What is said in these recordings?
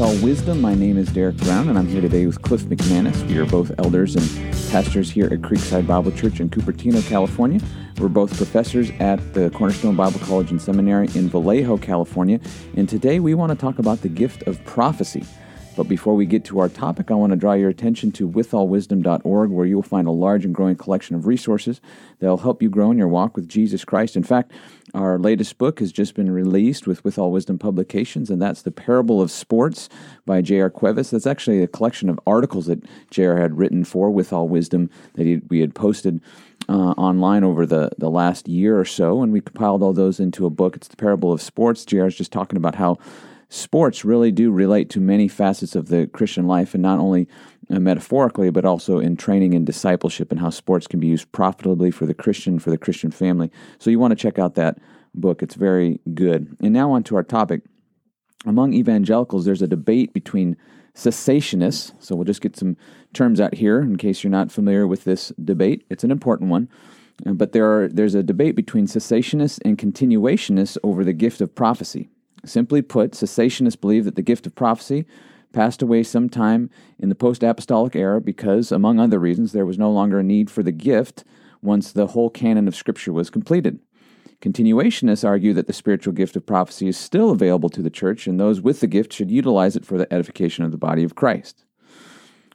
All Wisdom. My name is Derek Brown, and I'm here today with Cliff McManis. We are both elders and pastors here at Creekside Bible Church in Cupertino, California. We're both professors at the Cornerstone Bible College and Seminary in Vallejo, California. And today we want to talk about the gift of prophecy. But before we get to our topic, I want to draw your attention to withallwisdom.org, where you'll find a large and growing collection of resources that will help you grow in your walk with Jesus Christ. In fact, our latest book has just been released with With All Wisdom Publications, and that's The Parable of Sports by J.R. Cuevas. That's actually a collection of articles that J.R. had written for With All Wisdom that he, we had posted uh, online over the, the last year or so, and we compiled all those into a book. It's The Parable of Sports. J.R. is just talking about how sports really do relate to many facets of the Christian life, and not only metaphorically, but also in training and discipleship, and how sports can be used profitably for the Christian, for the Christian family. So you want to check out that book. It's very good. And now on to our topic. Among evangelicals, there's a debate between cessationists. So we'll just get some terms out here in case you're not familiar with this debate. It's an important one. Uh, but there are, there's a debate between cessationists and continuationists over the gift of prophecy. Simply put, cessationists believe that the gift of prophecy passed away sometime in the post apostolic era because, among other reasons, there was no longer a need for the gift once the whole canon of Scripture was completed. Continuationists argue that the spiritual gift of prophecy is still available to the church, and those with the gift should utilize it for the edification of the body of Christ.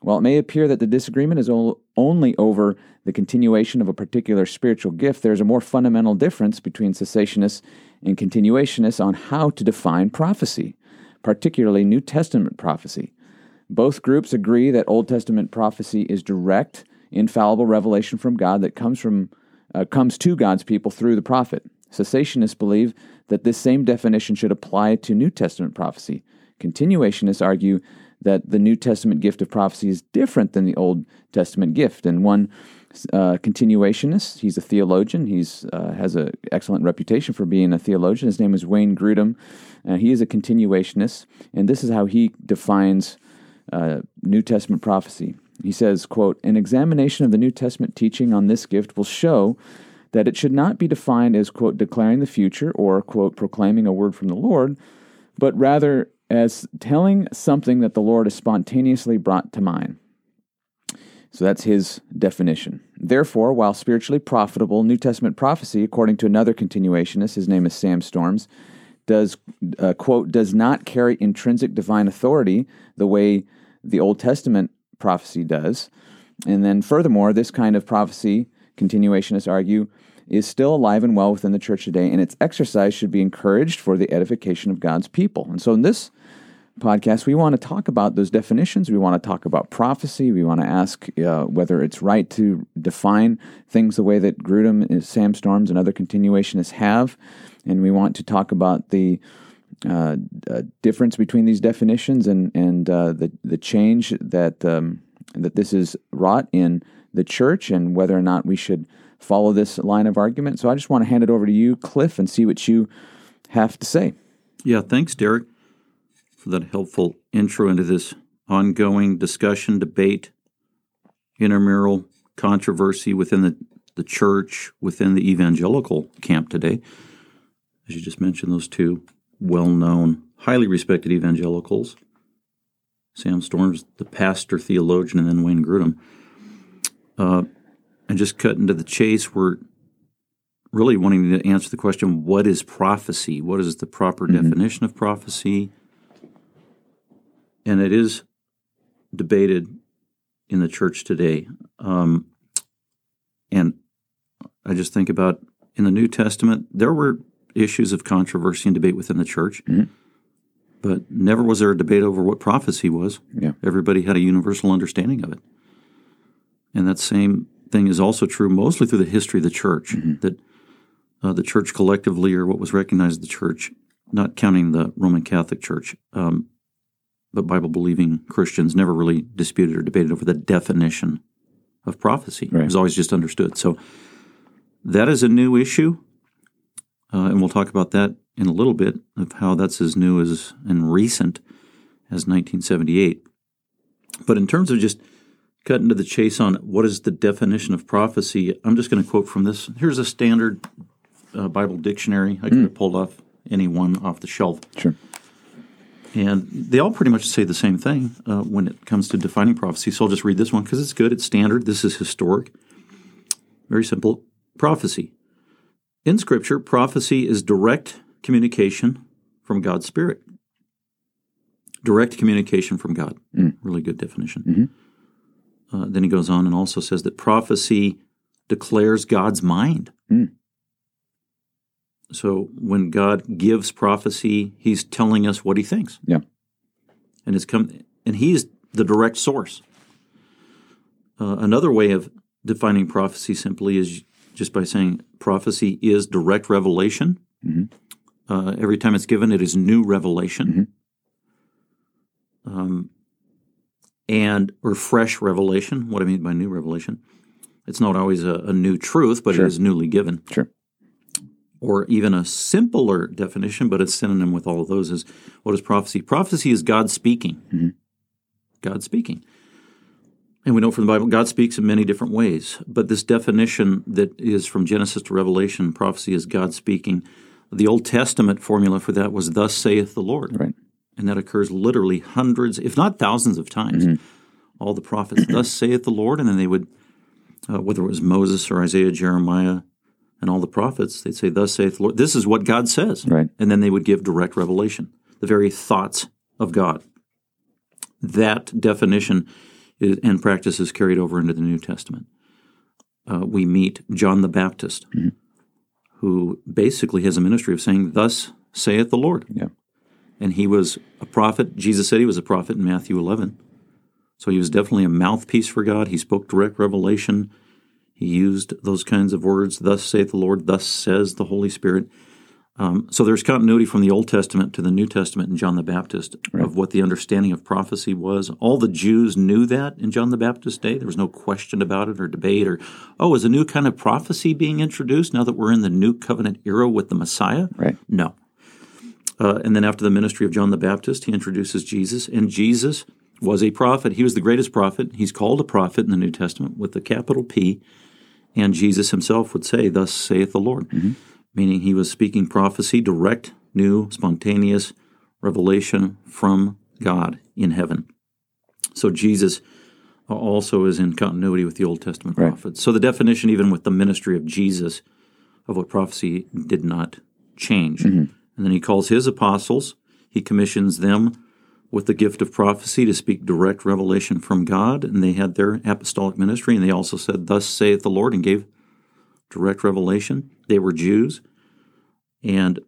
While it may appear that the disagreement is only over the continuation of a particular spiritual gift, there is a more fundamental difference between cessationists and continuationists on how to define prophecy, particularly New Testament prophecy. Both groups agree that Old Testament prophecy is direct, infallible revelation from God that comes from uh, comes to God's people through the prophet. Cessationists believe that this same definition should apply to New Testament prophecy. Continuationists argue that the New Testament gift of prophecy is different than the Old Testament gift. And one uh, continuationist, he's a theologian. He's uh, has an excellent reputation for being a theologian. His name is Wayne Grudem. Uh, he is a continuationist, and this is how he defines uh, New Testament prophecy. He says, quote, An examination of the New Testament teaching on this gift will show that it should not be defined as, quote, declaring the future or, quote, proclaiming a word from the Lord, but rather as telling something that the Lord has spontaneously brought to mind. So that's his definition. Therefore, while spiritually profitable, New Testament prophecy, according to another continuationist, his name is Sam Storms, does uh, quote does not carry intrinsic divine authority the way the Old Testament prophecy does. And then furthermore, this kind of prophecy, continuationists argue, is still alive and well within the church today, and its exercise should be encouraged for the edification of God's people. And so in this podcast, we want to talk about those definitions. We want to talk about prophecy. We want to ask uh, whether it's right to define things the way that Grudem, Sam Storms, and other continuationists have. And we want to talk about the uh, uh, difference between these definitions and and uh, the the change that um, that this is wrought in the church, and whether or not we should follow this line of argument. So I just want to hand it over to you, Cliff, and see what you have to say. Yeah, thanks, Derek, for that helpful intro into this ongoing discussion, debate, intramural controversy within the, the church, within the evangelical camp today. As you just mentioned, those two well known, highly respected evangelicals. Sam Storms, the pastor theologian, and then Wayne Grudem. Uh, and just cut into the chase, we're really wanting to answer the question what is prophecy? What is the proper mm-hmm. definition of prophecy? And it is debated in the church today. Um, and I just think about in the New Testament, there were issues of controversy and debate within the church. Mm-hmm. But never was there a debate over what prophecy was. Yeah. Everybody had a universal understanding of it. And that same thing is also true mostly through the history of the church, mm-hmm. that uh, the church collectively, or what was recognized as the church, not counting the Roman Catholic Church, um, but Bible believing Christians never really disputed or debated over the definition of prophecy. Right. It was always just understood. So that is a new issue. Uh, and we'll talk about that in a little bit of how that's as new as and recent as 1978. But in terms of just cutting to the chase on what is the definition of prophecy, I'm just going to quote from this. Here's a standard uh, Bible dictionary. I could mm. have pulled off any one off the shelf. Sure. And they all pretty much say the same thing uh, when it comes to defining prophecy. So I'll just read this one because it's good. It's standard. This is historic. Very simple. Prophecy. In Scripture, prophecy is direct communication from God's Spirit. Direct communication from God. Mm. Really good definition. Mm-hmm. Uh, then he goes on and also says that prophecy declares God's mind. Mm. So when God gives prophecy, he's telling us what he thinks. Yeah. And it's come and he's the direct source. Uh, another way of defining prophecy simply is just by saying prophecy is direct revelation. Mhm. Uh, every time it's given, it is new revelation. Mm-hmm. Um, and or fresh revelation. What I mean by new revelation, it's not always a, a new truth, but Sure. it is newly given. Sure. Or even a simpler definition, but a synonym with all of those. Is what is prophecy? Prophecy is God speaking. Mhm. God speaking. And we know from the Bible, God speaks in many different ways. But this definition that is from Genesis to Revelation, prophecy is God speaking. The Old Testament formula for that was, Thus saith the Lord. Right. And that occurs literally hundreds, if not thousands of times. All the prophets, Thus saith the Lord. And then they would, uh, whether it was Moses or Isaiah, Jeremiah, and all the prophets, they'd say, Thus saith the Lord. This is what God says. Right. And then they would give direct revelation, the very thoughts of God. That definition is, and practice is carried over into the New Testament. Uh, we meet John the Baptist, who basically has a ministry of saying, Thus saith the Lord. Yeah. And he was a prophet. Jesus said he was a prophet in Matthew 11. So he was definitely a mouthpiece for God. He spoke direct revelation. He used those kinds of words, thus saith the Lord, thus says the Holy Spirit. Um, so there's continuity from the Old Testament to the New Testament in John the Baptist of what the understanding of prophecy was. All the Jews knew that in John the Baptist's day. There was no question about it or debate or, oh, is a new kind of prophecy being introduced now that we're in the new covenant era with the Messiah? Right. No. Uh, and then after the ministry of John the Baptist, he introduces Jesus, and Jesus was a prophet. He was the greatest prophet. He's called a prophet in the New Testament with a capital P. And Jesus himself would say, Thus saith the Lord, mm-hmm. meaning he was speaking prophecy, direct, new, spontaneous revelation from God in heaven. So Jesus also is in continuity with the Old Testament Right. prophets. So the definition, even with the ministry of Jesus, of what prophecy did not change. Mm-hmm. And then he calls his apostles, he commissions them with the gift of prophecy to speak direct revelation from God, and they had their apostolic ministry, and they also said, Thus saith the Lord, and gave direct revelation. They were Jews, and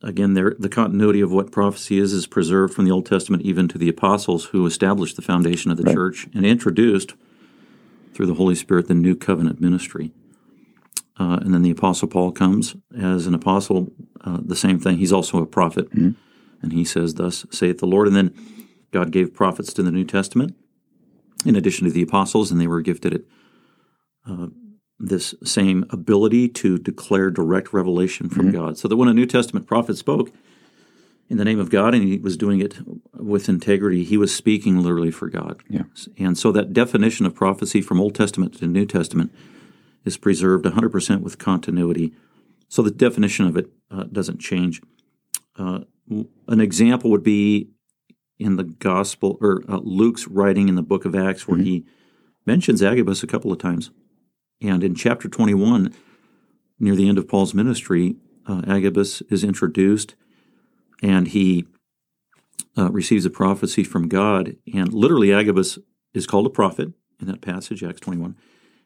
again, the continuity of what prophecy is is preserved from the Old Testament even to the apostles who established the foundation of the Right. church and introduced through the Holy Spirit the new covenant ministry. Uh, and then the apostle Paul comes as an apostle, uh, the same thing. He's also a prophet, and he says, "Thus saith the Lord." And then God gave prophets to the New Testament, in addition to the apostles, and they were gifted at uh, this same ability to declare direct revelation from God. So that when a New Testament prophet spoke in the name of God and he was doing it with integrity, he was speaking literally for God. Yeah. And so that definition of prophecy from Old Testament to New Testament is preserved 100% with continuity. So the definition of it uh, doesn't change. Uh, an example would be in the Gospel or uh, Luke's writing in the book of Acts, where he mentions Agabus a couple of times. And in chapter 21, near the end of Paul's ministry, uh, Agabus is introduced and he uh, receives a prophecy from God. And literally, Agabus is called a prophet in that passage, Acts 21.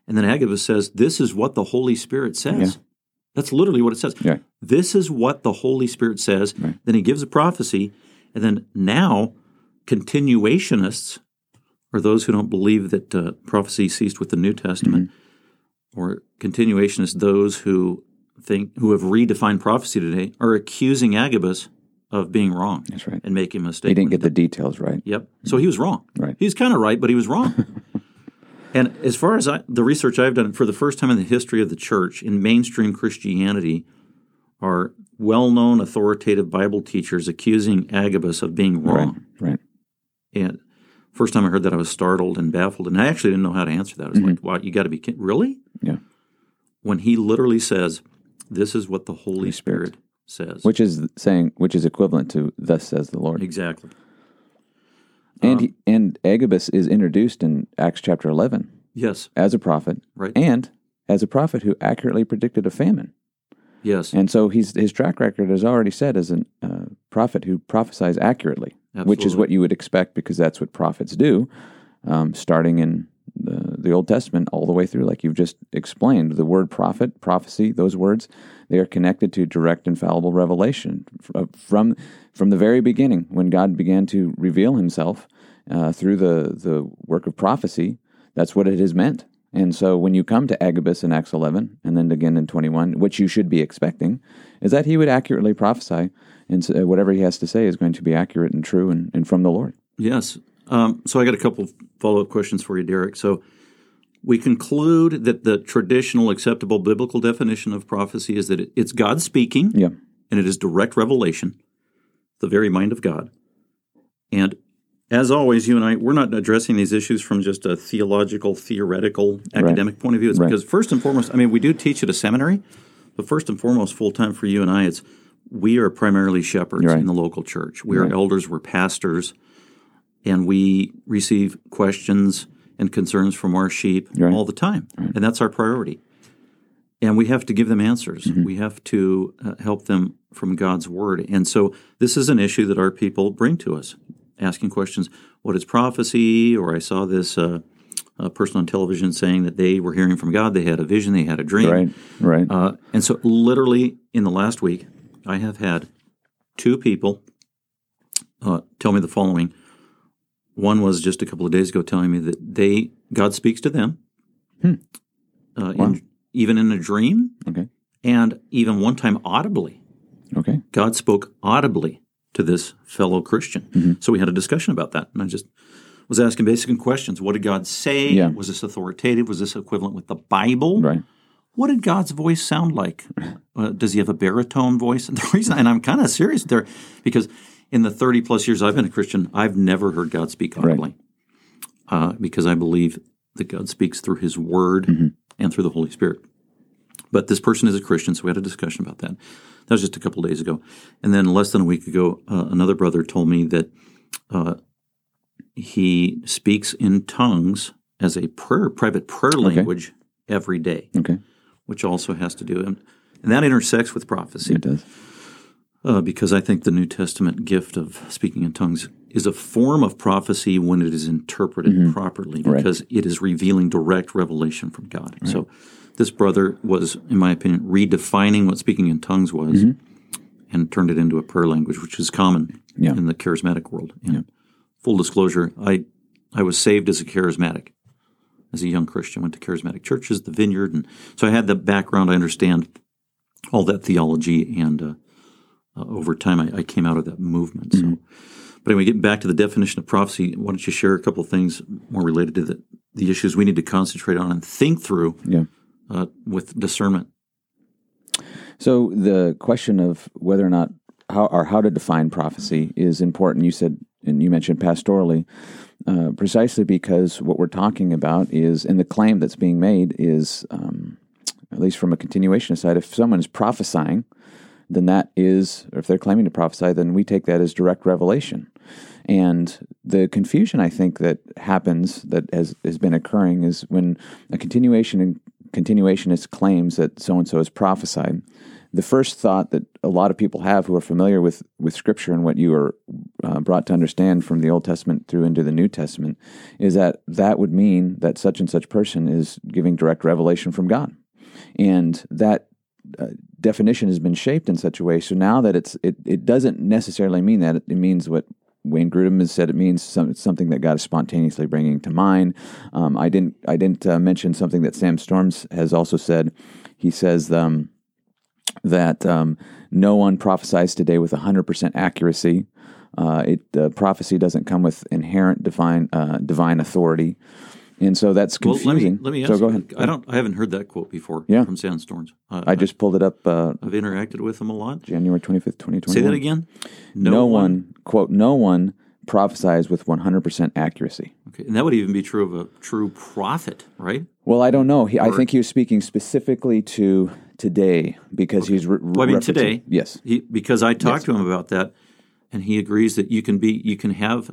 And then Agabus says, This is what the Holy Spirit says. That's literally what it says. Yeah. This is what the Holy Spirit says. Right. Then he gives a prophecy. And then now, continuationists, or those who don't believe that uh, prophecy ceased with the New Testament, or continuationists, those who think who have redefined prophecy today, are accusing Agabus of being wrong That's right. and making a mistake. He didn't get the details right. Yep. So he was wrong. Right. He was kind of right, but he was wrong. and as far as I, the research I've done, for the first time in the history of the church, in mainstream Christianity, are well-known authoritative Bible teachers accusing Agabus of being wrong. Right. right. And first time I heard that, I was startled and baffled, and I actually didn't know how to answer that. I was Mm-hmm. like, "Wow, you got to be kidding! Really?" Yeah. When he literally says, "This is what the Holy Spirit says. which is saying which is equivalent to "Thus says the Lord." exactly. And he, and Agabus is introduced in Acts chapter eleven Yes. as a prophet, Right. and as a prophet who accurately predicted a famine. Yes. And so he's his track record is already set as a uh, prophet who prophesies accurately, which is what you would expect because that's what prophets do, um, starting in the, Old Testament all the way through, like you've just explained. The word prophet, prophecy, those words, they are connected to direct, infallible revelation from from the very beginning when God began to reveal Himself uh, through the the work of prophecy. That's what it has meant. And so when you come to Agabus in Acts 11 and then again in 21, what you should be expecting is that he would accurately prophesy and so whatever he has to say is going to be accurate and true and, and from the Lord. Yes. Um, so I got a couple follow up questions for you, Derek. So we conclude that the traditional acceptable biblical definition of prophecy is that it's God speaking Yeah. and it is direct revelation, the very mind of God. And as always, you and I, we're not addressing these issues from just a theological, theoretical, academic point of view. It's Right. because first and foremost, I mean, we do teach at a seminary, but first and foremost, full time for you and I, it's we are primarily shepherds Right. in the local church. We are elders, we're pastors, and we receive questions and concerns from our sheep Right. all the time, and that's our priority. And we have to give them answers. Mm-hmm. We have to uh, help them from God's word. And so this is an issue that our people bring to us, asking questions what is prophecy? Or I saw this uh, uh, person on television saying that they were hearing from God, they had a vision, they had a dream. Right. Right. Uh, and so, literally, in the last week, I have had two people uh, tell me the following. One was just a couple of days ago telling me that they God speaks to them, Hmm. uh, in, even in a dream, okay. and even one time audibly. Okay. God spoke audibly to this fellow Christian. Mm-hmm. So we had a discussion about that, and I just was asking basic questions. What did God say? Yeah. Was this authoritative? Was this equivalent with the Bible? Right. what did God's voice sound like? Uh, does he have a baritone voice? And the reason, and I'm kind of serious there, because in the 30 plus years I've been a Christian, I've never heard God speak audibly, uh, because I believe that God speaks through His Word and through the Holy Spirit. But this person is a Christian, so we had a discussion about that. That was just a couple days ago, and then less than a week ago, uh, another brother told me that uh, he speaks in tongues as a prayer, private prayer language every day Okay. which also has to do, and, and that intersects with prophecy It does. Uh, because I think the New Testament gift of speaking in tongues is a form of prophecy when it is interpreted properly because it is revealing direct revelation from God. So this brother was, in my opinion, redefining what speaking in tongues was and turned it into a prayer language, which is common Yeah. in the charismatic world. And full disclosure, I I was saved as a charismatic as a young Christian, went to charismatic churches, the Vineyard, and so I had the background. I understand all that theology, and uh, uh, over time, I, I came out of that movement. So, but anyway, getting back to the definition of prophecy, why don't you share a couple of things more related to the, the issues we need to concentrate on and think through Yeah. uh, with discernment? So the question of whether or not how or how to define prophecy is important. You said and you mentioned pastorally, uh, precisely because what we're talking about is, and the claim that's being made is, um, at least from a continuation side, if someone is prophesying, then that is, or if they're claiming to prophesy, then we take that as direct revelation. And the confusion I think that happens that has, has been occurring is when a continuation and continuationist claims that so and so is prophesied. The first thought that a lot of people have who are familiar with, with Scripture and what you are uh, brought to understand from the Old Testament through into the New Testament is that that would mean that such and such person is giving direct revelation from God. And that uh, definition has been shaped in such a way. So now that it's it, it doesn't necessarily mean that it, means what Wayne Grudem has said. It means some, something that God is spontaneously bringing to mind. Um, I didn't I didn't uh, mention something that Sam Storms has also said. He says um, that um, no one prophesies today with hundred percent accuracy. Uh, it uh, prophecy doesn't come with inherent divine uh, divine authority, and so that's Well, confusing. let me let me ask so go you, ahead. I don't I haven't heard that quote before Yeah. from Sam Storms. Uh, I just pulled it up uh, I've interacted with them a lot. January twenty fifth, twenty twenty. Say that again. No, one, quote, no one prophesies with 100% accuracy. Okay, and that would even be true of a true prophet, right? Well, I don't know. He, I think he was speaking specifically to today because he's re- Well, I mean, today, Yes. he, because I talked Yes. to him about that, and he agrees that you can be, you can have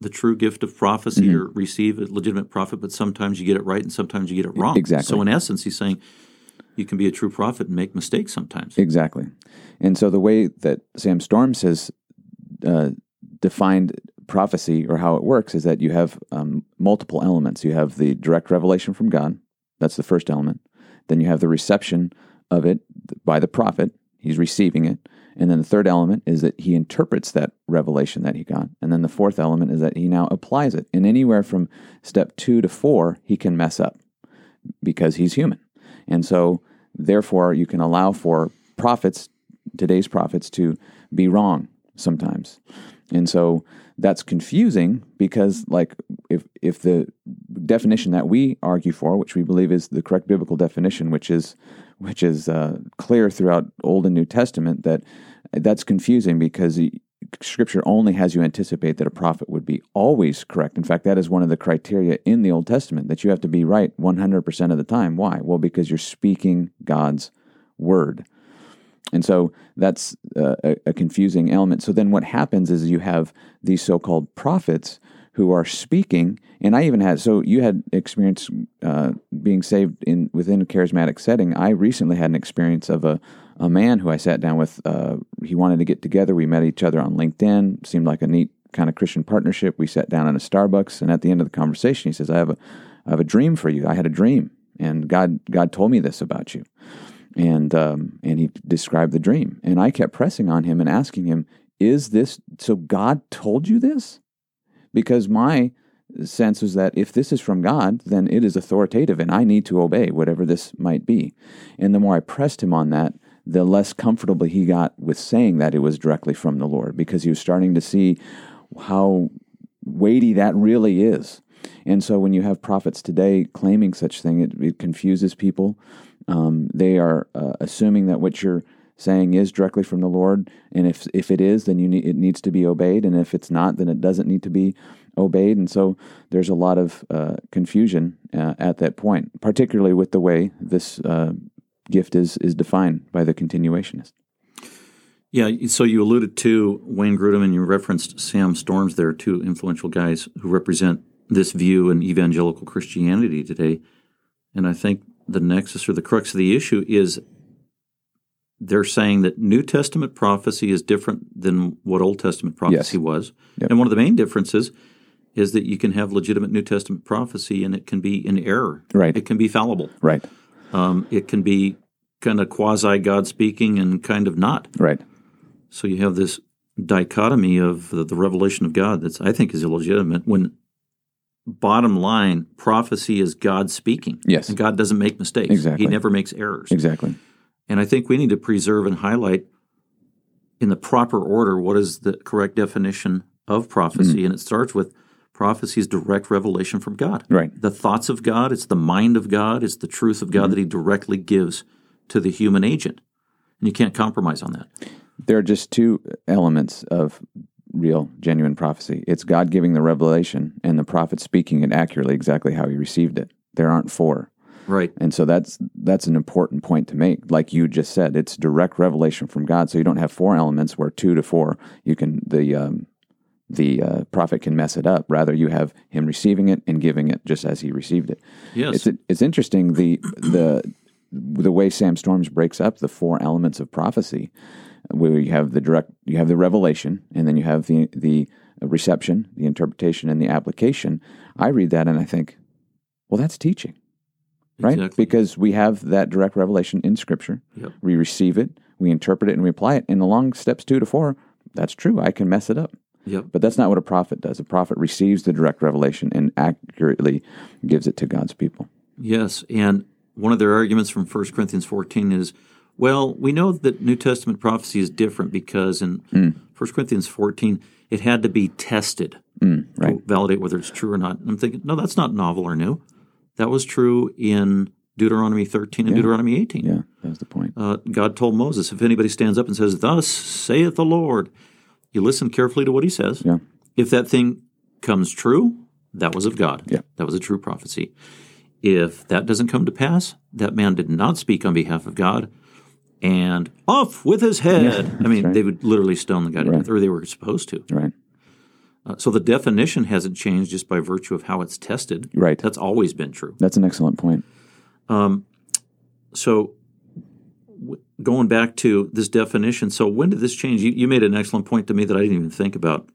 the true gift of prophecy Mm-hmm. or receive a legitimate prophet, but sometimes you get it right and sometimes you get it wrong. Exactly. So in essence, he's saying you can be a true prophet and make mistakes sometimes. Exactly. And so the way that Sam Storms has uh, defined prophecy or how it works is that you have um, multiple elements. You have the direct revelation from God, that's the first element. Then you have the reception of it by the prophet, he's receiving it. And then the third element is that he interprets that revelation that he got. And then the fourth element is that he now applies it. And anywhere from step two to four, he can mess up because he's human. And so, therefore, you can allow for prophets, today's prophets, to be wrong sometimes. And so that's confusing because, like, if, if the definition that we argue for, which we believe is the correct biblical definition, which is which is uh, clear throughout Old and New Testament, that that's confusing because Scripture only has you anticipate that a prophet would be always correct. In fact, that is one of the criteria in the Old Testament that you have to be right 100% of the time. Why? Well, because you're speaking God's word. And so that's uh, a, a confusing element. So then what happens is you have these so called prophets who are speaking. And I even had, so you had experience uh, being saved in within a charismatic setting. I recently had an experience of a, a man who I sat down with. Uh, he wanted to get together. We met each other on LinkedIn. Seemed like a neat kind of Christian partnership. We sat down in a Starbucks, and at the end of the conversation, he says, "I have a, I have a dream for you. I had a dream, and God, God told me this about you." And um, and he described the dream, and I kept pressing on him and asking him, "Is this so? God told you this?" Because my sense was that if this is from God, then it is authoritative, and I need to obey whatever this might be. And the more I pressed him on that, the less comfortable he got with saying that it was directly from the Lord, because he was starting to see how weighty that really is. And so when you have prophets today claiming such thing, it, it confuses people. Um, they are uh, assuming that what you're saying is directly from the Lord, and if if it is, then you it needs to be obeyed, and if it's not, then it doesn't need to be obeyed. And so there's a lot of uh, confusion uh, at that point, particularly with the way this uh, gift is is defined by the continuationist. Yeah, so you alluded to Wayne Grudem and you referenced Sam Storms there, two influential guys who represent this view in evangelical Christianity today. And I think the nexus or the crux of the issue is they're saying that New Testament prophecy is different than what Old Testament prophecy Yes. was. Yep. And one of the main differences is that you can have legitimate New Testament prophecy and it can be in error. Right. It can be fallible. Right. Um, it can be kind of quasi God speaking and kind of not. Right. So you have this dichotomy of the, the revelation of God that's I think is illegitimate when bottom line prophecy is God speaking. Yes. And God doesn't make mistakes. Exactly. He never makes errors. Exactly. And I think we need to preserve and highlight in the proper order what is the correct definition of prophecy. Mm-hmm. And it starts with prophecy is direct revelation from God. Right. The thoughts of God, it's the mind of God, it's the truth of God mm-hmm. that He directly gives to the human agent. And you can't compromise on that. There are just two elements of real, genuine prophecy. It's God giving the revelation and the prophet speaking it accurately, exactly how he received it. There aren't four. Right. And so that's that's an important point to make. Like you just said, it's direct revelation from God. So you don't have four elements where two to four you can the um, the uh, prophet can mess it up. Rather, you have him receiving it and giving it just as he received it. Yes. It's it's interesting the the the way Sam Storms breaks up the four elements of prophecy, where you have the direct, you have the revelation, and then you have the the reception, the interpretation, and the application. I read that and I think, well, that's teaching, right? Exactly. Because we have that direct revelation in Scripture. Yep. We receive it, we interpret it, and we apply it. And along steps two to four, that's true. I can mess it up. Yep. But that's not what a prophet does. A prophet receives the direct revelation and accurately gives it to God's people. Yes, and one of their arguments from 1 Corinthians 14 is, well, we know that New Testament prophecy is different because in Hmm. 1 Corinthians 14 it had to be tested Hmm, right. to validate whether it's true or not. And I'm thinking, no, that's not novel or new. That was true in Deuteronomy 13 and Deuteronomy 18. Yeah, that's the point. Uh, God told Moses, if anybody stands up and says, Thus saith the Lord, you listen carefully to what he says. Yeah. If that thing comes true, that was of God. Yeah. That was a true prophecy. If that doesn't come to pass, that man did not speak on behalf of God, and off with his head. Yeah, I mean, right. they would literally stone the guy to Right. death, or they were supposed to. Right. Uh, so the definition hasn't changed just by virtue of how it's tested. Right. That's always been true. That's an excellent point. So w- going back to this definition, so when did this change? You, you made an excellent point to me that I didn't even think about.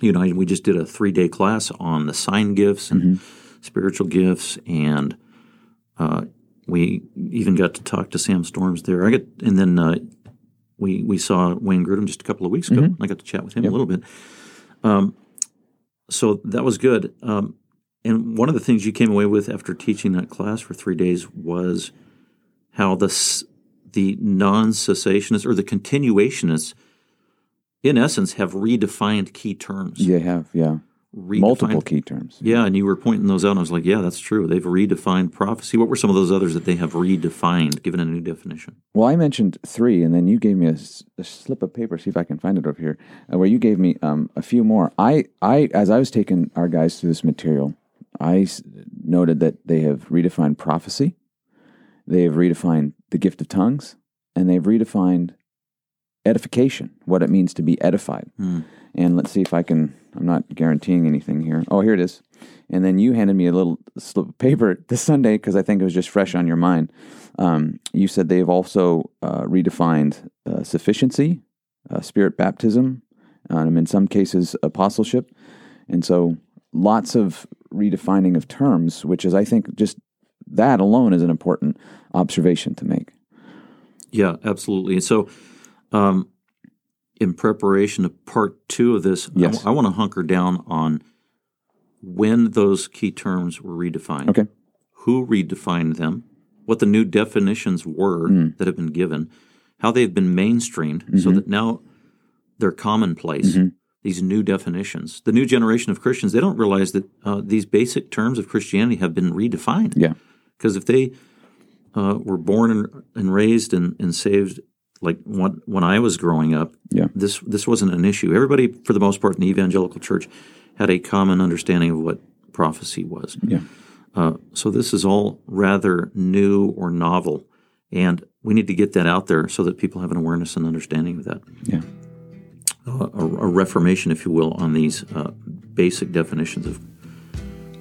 You know, we just did a three day class on the sign gifts and spiritual gifts, and uh, we even got to talk to Sam Storms there. I got, and then uh, we we saw Wayne Grudem just a couple of weeks ago. I got to chat with him a little bit. Um, so that was good. Um, and one of the things you came away with after teaching that class for three days was how the the non-cessationists or the continuationists, in essence, have redefined key terms. They have, yeah. Redefined- Multiple key terms. Yeah, and you were pointing those out, and I was like, yeah, that's true. They've redefined prophecy. What were some of those others that they have redefined, given a new definition? Well, I mentioned three, and then you gave me a slip of paper. See if I can find it over here, uh, where you gave me um, a few more. I, I, as I was taking our guys through this material, I s- noted that they have redefined prophecy, they have redefined the gift of tongues, and they've redefined edification, what it means to be edified. And let's see if I can. I'm not guaranteeing anything here. Oh, here it is. And then you handed me a little slip of paper this Sunday because I think it was just fresh on your mind. Um, you said they've also uh, redefined uh, sufficiency, uh, spirit baptism, um, in some cases apostleship, and so lots of redefining of terms, which is I think just that alone is an important observation to make. Yeah, absolutely. And so, um, in preparation of part two of this, Yes. I, want to hunker down on when those key terms were redefined. Okay. Who redefined them? What the new definitions were Mm. that have been given? How they've been mainstreamed so Mm-hmm. that now they're commonplace. These new definitions. The new generation of Christians, they don't realize that uh, these basic terms of Christianity have been redefined. Yeah. Because if they uh, were born and, and raised and, and saved like when, when I was growing up, Yeah. this this wasn't an issue. Everybody, for the most part, in the evangelical church, had a common understanding of what prophecy was. Yeah. Uh, so this is all rather new or novel, and we need to get that out there so that people have an awareness and understanding of that. Yeah. Uh, a, a reformation, if you will, on these uh, basic definitions of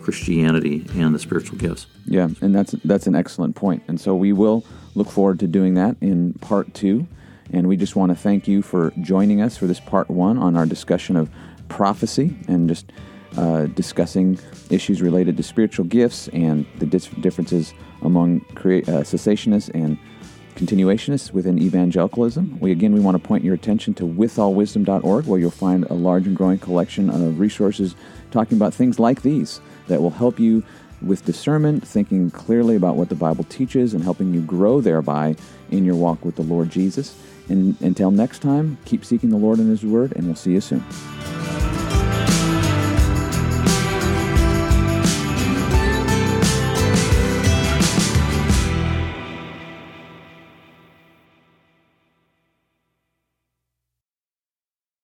Christianity and the spiritual gifts. Yeah, and that's that's an excellent point. And so we will look forward to doing that in part two. And we just want to thank you for joining us for this part one on our discussion of prophecy and just uh, discussing issues related to spiritual gifts and the dis- differences among crea- uh, cessationists and continuationists within evangelicalism. We again we want to point your attention to withallwisdom.org where you'll find a large and growing collection of resources talking about things like these that will help you with discernment, thinking clearly about what the Bible teaches and helping you grow thereby in your walk with the Lord Jesus. And until next time, keep seeking the Lord and his word and we'll see you soon.